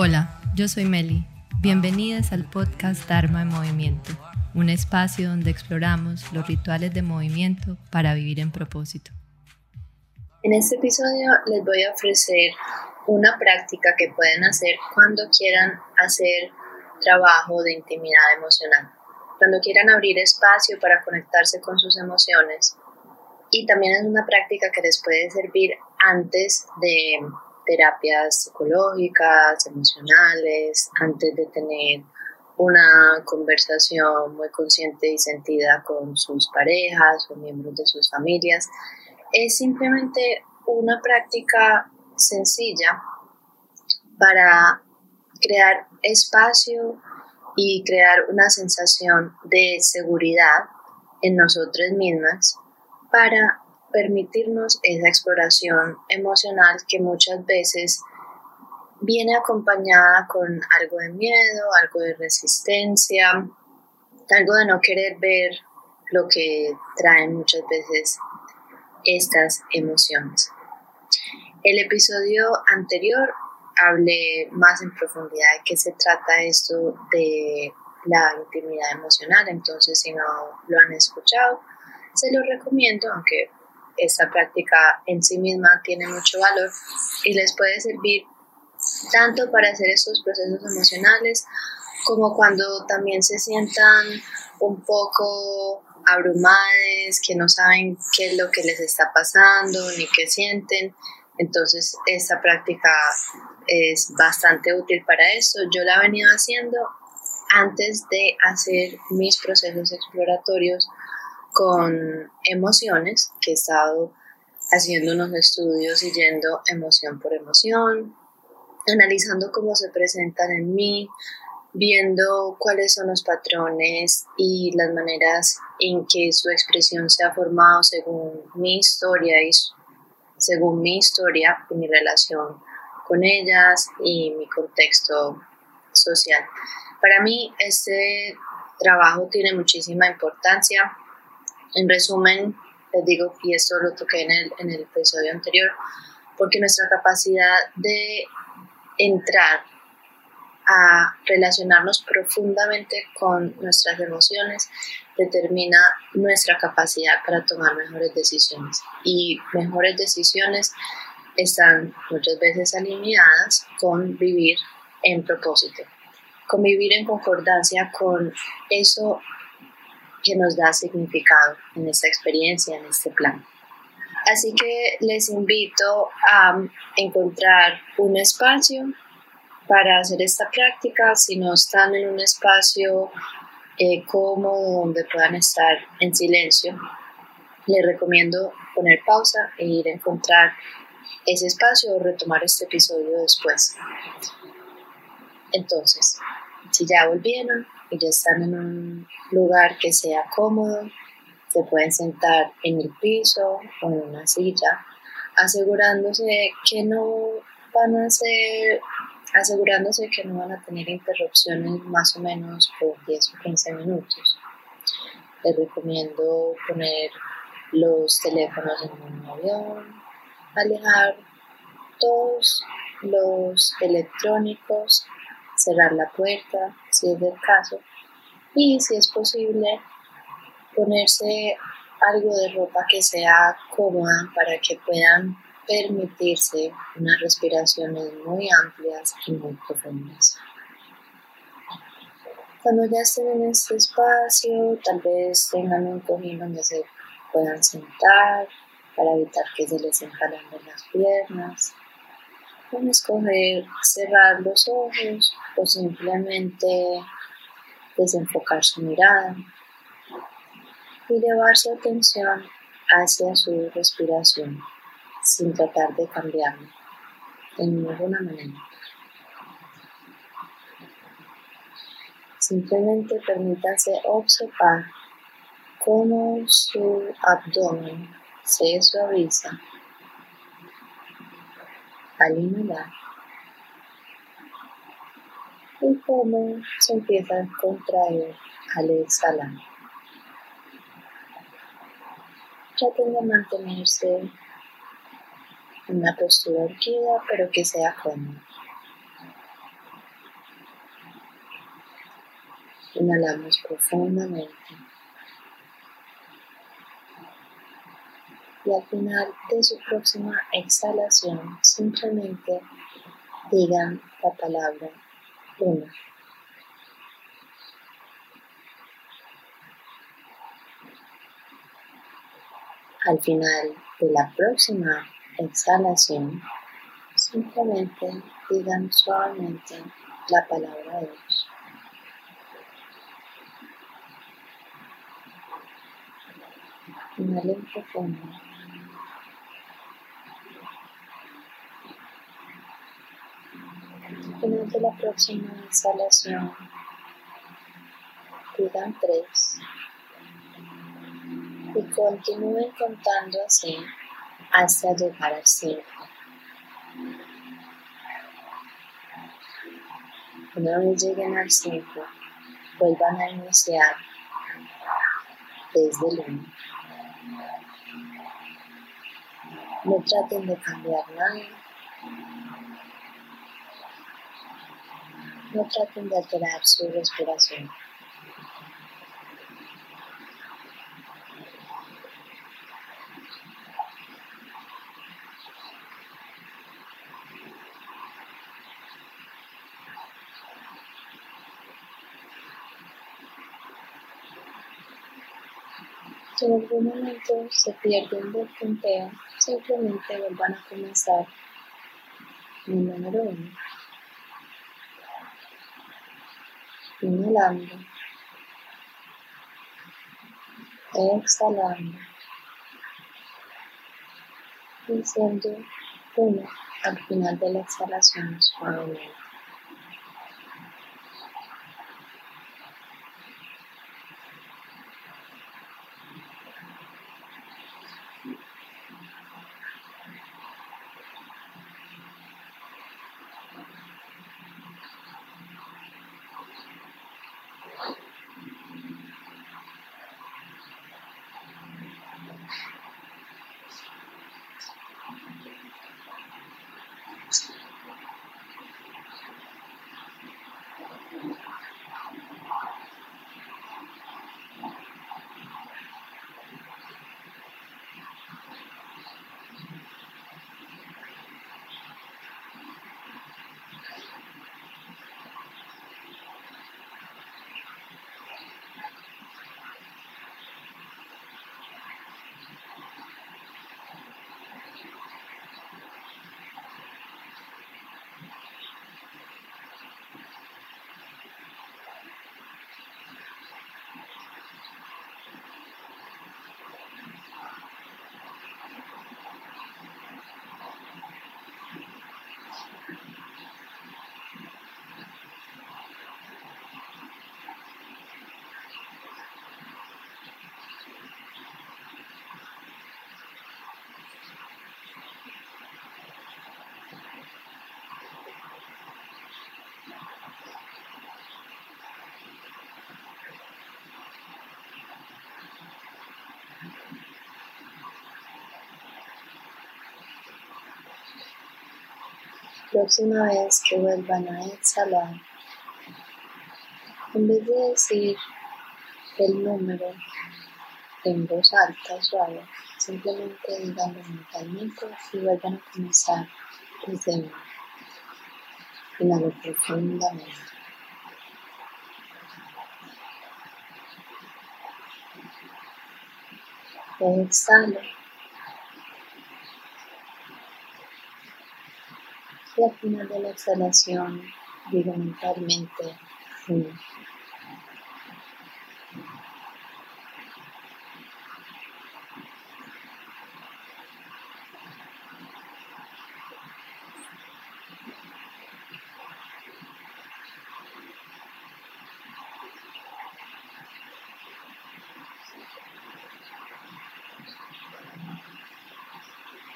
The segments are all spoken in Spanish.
Hola, yo soy Meli. Bienvenidas al podcast Dharma en Movimiento, un espacio donde exploramos los rituales de movimiento para vivir en propósito. En este episodio les voy a ofrecer una práctica que pueden hacer cuando quieran hacer trabajo de intimidad emocional, cuando quieran abrir espacio para conectarse con sus emociones. Y también es una práctica que les puede servir antes de terapias psicológicas, emocionales, antes de tener una conversación muy consciente y sentida con sus parejas o miembros de sus familias. Es simplemente una práctica sencilla para crear espacio y crear una sensación de seguridad en nosotras mismas para permitirnos esa exploración emocional que muchas veces viene acompañada con algo de miedo, algo de resistencia, algo de no querer ver lo que traen muchas veces estas emociones. El episodio anterior hablé más en profundidad de qué se trata esto de la intimidad emocional, entonces si no lo han escuchado, se lo recomiendo, aunque esta práctica en sí misma tiene mucho valor y les puede servir tanto para hacer estos procesos emocionales como cuando también se sientan un poco abrumadas, que no saben qué es lo que les está pasando ni qué sienten. Entonces esta práctica es bastante útil para eso. Yo la he venido haciendo antes de hacer mis procesos exploratorios con emociones, que he estado haciendo unos estudios y yendo emoción por emoción, analizando cómo se presentan en mí, viendo cuáles son los patrones y las maneras en que su expresión se ha formado según mi historia y según mi historia y mi relación con ellas y mi contexto social. Para mí este trabajo tiene muchísima importancia en resumen, les digo, y esto lo toqué en el, en el episodio anterior, porque nuestra capacidad de entrar a relacionarnos profundamente con nuestras emociones determina nuestra capacidad para tomar mejores decisiones. Y mejores decisiones están muchas veces alineadas con vivir en propósito, con vivir en concordancia con eso que nos da significado en esta experiencia, en este plan. Así que les invito a encontrar un espacio para hacer esta práctica. Si no están en un espacio eh, cómodo donde puedan estar en silencio, les recomiendo poner pausa e ir a encontrar ese espacio o retomar este episodio después. Entonces, si ya volvieron, y ya están en un lugar que sea cómodo, se pueden sentar en el piso o en una silla, asegurándose que no van a ser, asegurándose que no van a tener interrupciones más o menos por 10 o 15 minutos. Les recomiendo poner los teléfonos en un avión, alejar todos los electrónicos cerrar la puerta si es del caso y si es posible ponerse algo de ropa que sea cómoda para que puedan permitirse unas respiraciones muy amplias y muy profundas. Cuando ya estén en este espacio, tal vez tengan un cojín donde se puedan sentar para evitar que se les encalanden las piernas Pueden escoger cerrar los ojos o simplemente desenfocar su mirada y llevar su atención hacia su respiración sin tratar de cambiarla de ninguna manera. Simplemente permítanse observar cómo su abdomen se suaviza alinear. El pelo se empieza a contraer al exhalar. Traten de mantenerse en una postura erguida, pero que sea cómoda. Inhalamos profundamente. Y al final de su próxima exhalación, simplemente digan la palabra una. Al final de la próxima exhalación, simplemente digan suavemente la palabra Dios. Inhalen profundo. De la próxima exhalación, digan tres y continúen contando así hasta llegar al 5. Una vez lleguen al 5, vuelvan a iniciar desde el 1. No traten de cambiar nada. No traten de alterar su respiración. Si en algún momento se pierden del conteo, simplemente vuelvan a comenzar el número uno. Inhalando. Exhalando. Diciendo uno al final de la exhalación suavemente. Próxima vez que vuelvan a exhalar, en vez de decir el número en voz alta, suave, simplemente díganlo mentalmente y vuelvan a comenzar desde uno. Inhalo profundamente. Exhalo al final de la exhalación digo mentalmente uno.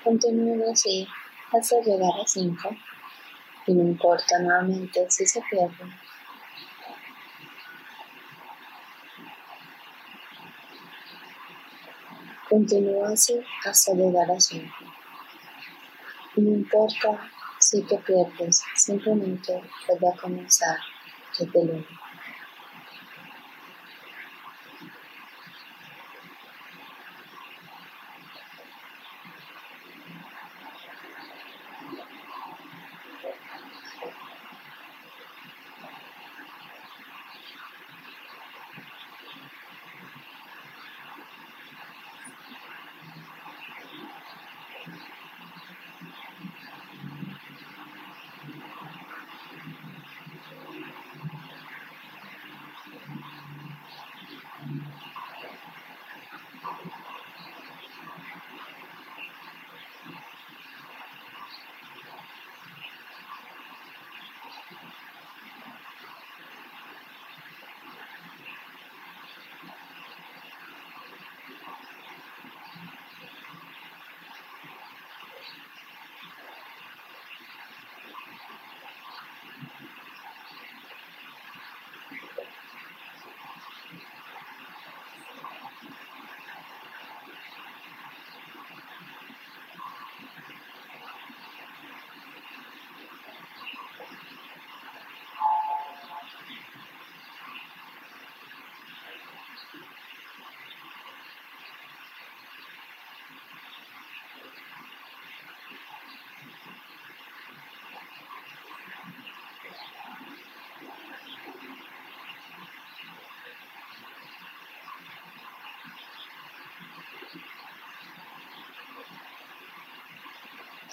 Continúen así hasta llegar a 5 y no importa nuevamente si se pierden. Continúa así hasta llegar a 5. Y no importa si te pierdes, simplemente vuelve a comenzar desde el 1.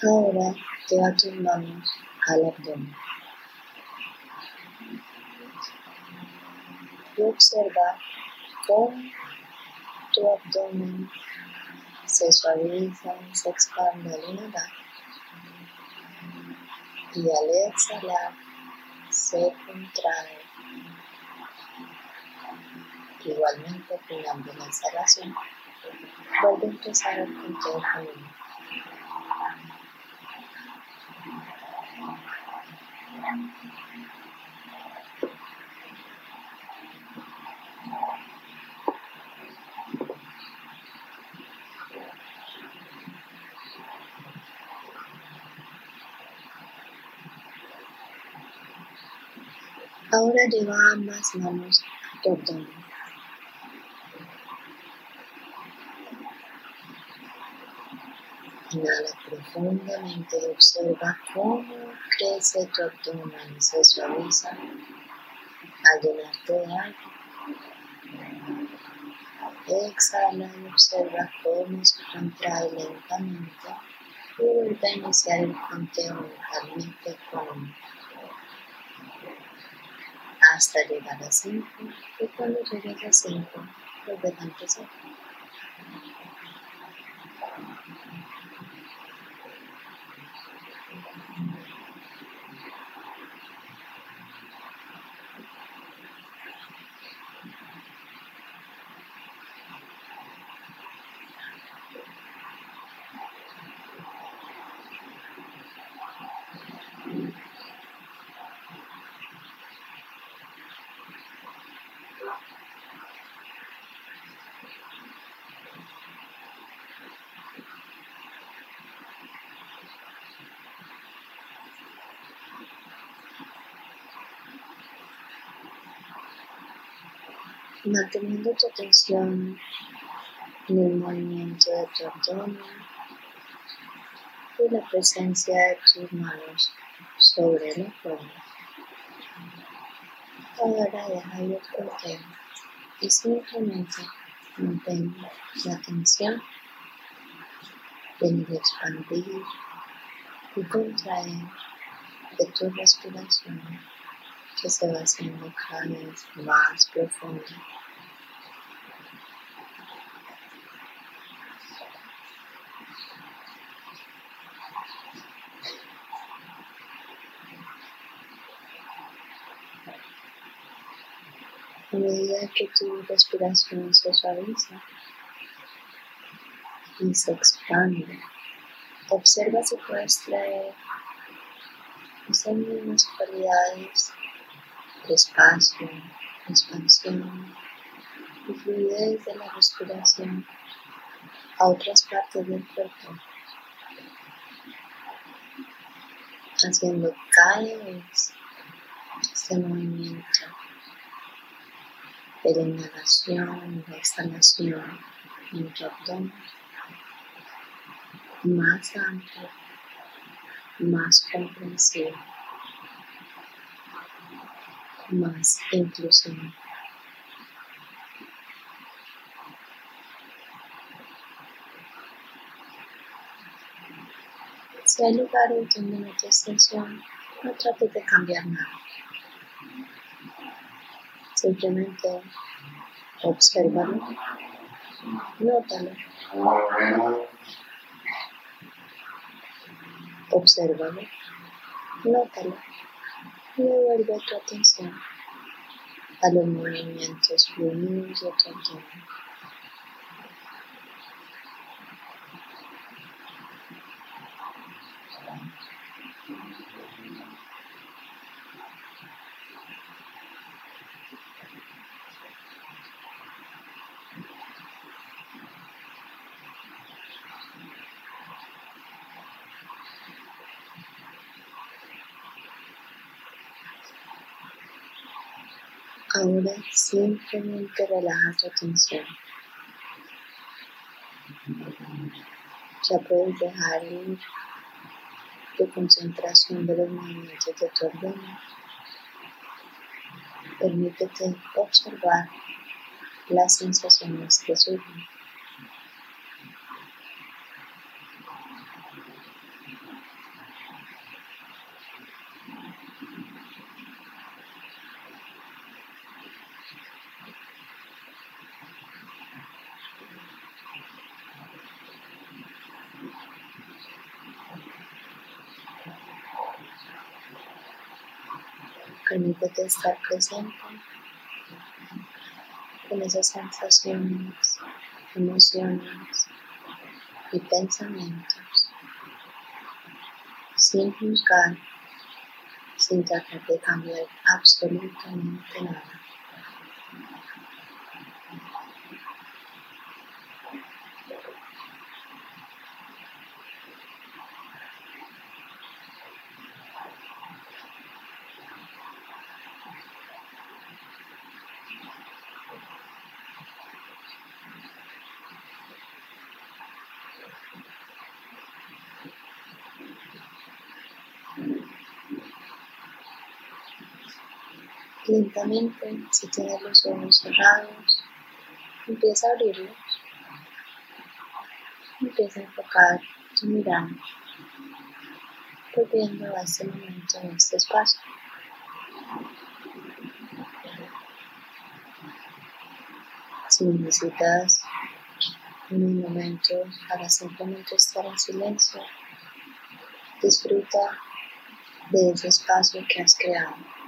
Ahora lleva tus manos al abdomen. Y observa cómo tu abdomen se suaviza se expande al inhalar. Y al exhalar se contrae. Igualmente, finando la exhalación, vuelve a empezar el conteo con Ahora lleva ambas manos a tu abdomen. Inhala profundamente y observa cómo crece tu abdomen y se suaviza al llenarte de aire. Exhala y observa cómo se contrae lentamente y vuelve a iniciar el conteo mentalmente con hasta llegar a 5 y cuando llegues a 5 volver a empezar. Manteniendo tu atención en el movimiento de tu abdomen y la presencia de tus manos sobre el abdomen. Ahora deja ir el y simplemente mantén la atención en el expandir y contraer de tu respiración que se va haciendo cada vez más profunda. A medida que tu respiración se suaviza y se expande, observa si puedes traer esas mismas cualidades espacio, expansión y fluidez de la respiración a otras partes del cuerpo, haciendo cada vez este movimiento de la inhalación y la exhalación en tu abdomen más amplio, más comprensivo más inclusión. Si hay lugares donde no te extensión, no trates de cambiar nada. Simplemente obsérvalo, nótalo. Obsérvalo, nótalo devuelve tu atención a los movimientos fluidos de tu abdomen. Ahora simplemente relaja tu atención. Ya puedes dejar ir tu concentración de los movimientos de tu abdomen. Permítete observar las sensaciones que surgen. Permítete estar presente con esas sensaciones, emociones y pensamientos sin juzgar, sin tratar de cambiar absolutamente nada. Lentamente, si tienes los ojos cerrados, empieza a abrirlos. Empieza a enfocar tu mirada, volviendo a este momento en este espacio. Si necesitas un momento para simplemente estar en silencio, disfruta de ese espacio que has creado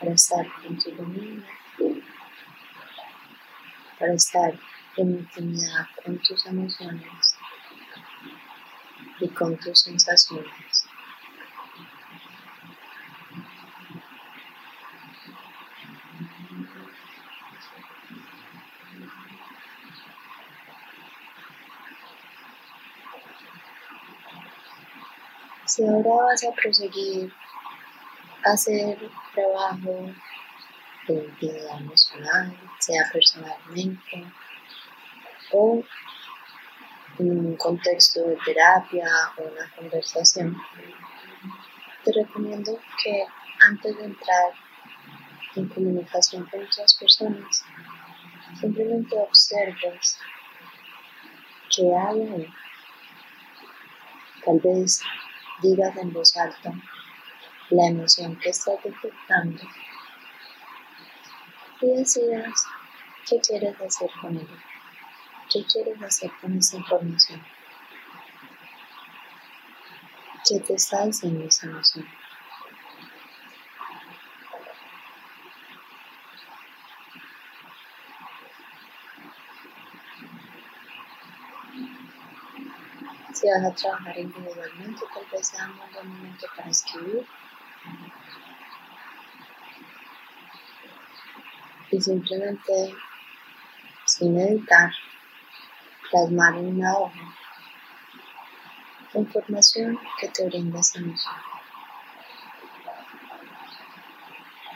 para estar contigo mismo, para estar en intimidad con tus emociones y con tus sensaciones. Si ahora vas a proseguir hacer trabajo de vida emocional, sea personalmente o en un contexto de terapia o una conversación, te recomiendo que antes de entrar en comunicación con otras personas, simplemente observes qué hay. Tal vez digas en voz alta la emoción que estás detectando y decidas qué quieres hacer con ella, qué quieres hacer con esa información, qué te está diciendo esa emoción. Si vas a trabajar individualmente, tal vez sea un momento para escribir y simplemente sin editar plasmar en una hoja la información que te brinda esa emoción.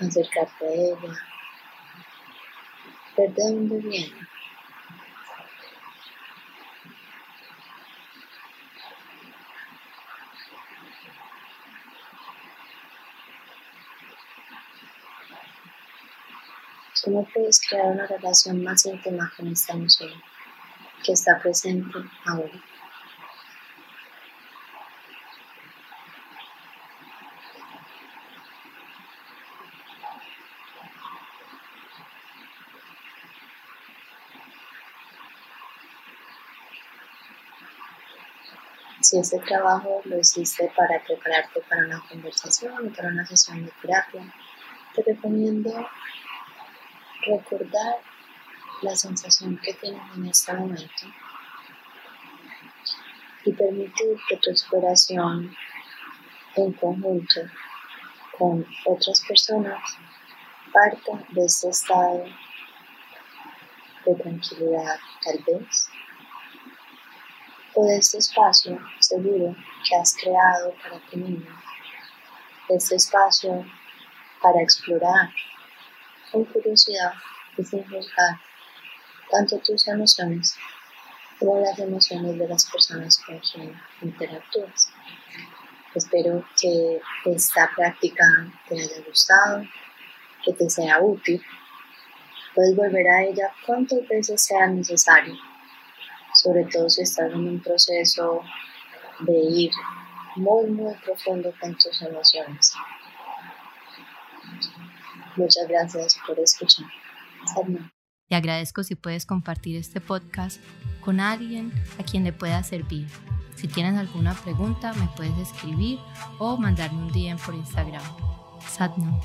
Acercarte a ella, ver de dónde viene. ¿Cómo puedes crear una relación más íntima con esta emoción que está presente ahora? Si ese trabajo lo hiciste para prepararte para una conversación o para una sesión de terapia, te recomiendo recordar la sensación que tienes en este momento y permitir que tu exploración en conjunto con otras personas parta de este estado de tranquilidad tal vez o de este espacio seguro que has creado para ti mismo, este espacio para explorar con curiosidad y sin juzgar tanto tus emociones como las emociones de las personas con quien interactúas. Espero que esta práctica te haya gustado, que te sea útil. Puedes volver a ella cuantas veces sea necesario, sobre todo si estás en un proceso de ir muy, muy profundo con tus emociones. Muchas gracias por escuchar. Te agradezco si puedes compartir este podcast con alguien a quien le pueda servir. Si tienes alguna pregunta, me puedes escribir o mandarme un DM por Instagram. Satnam.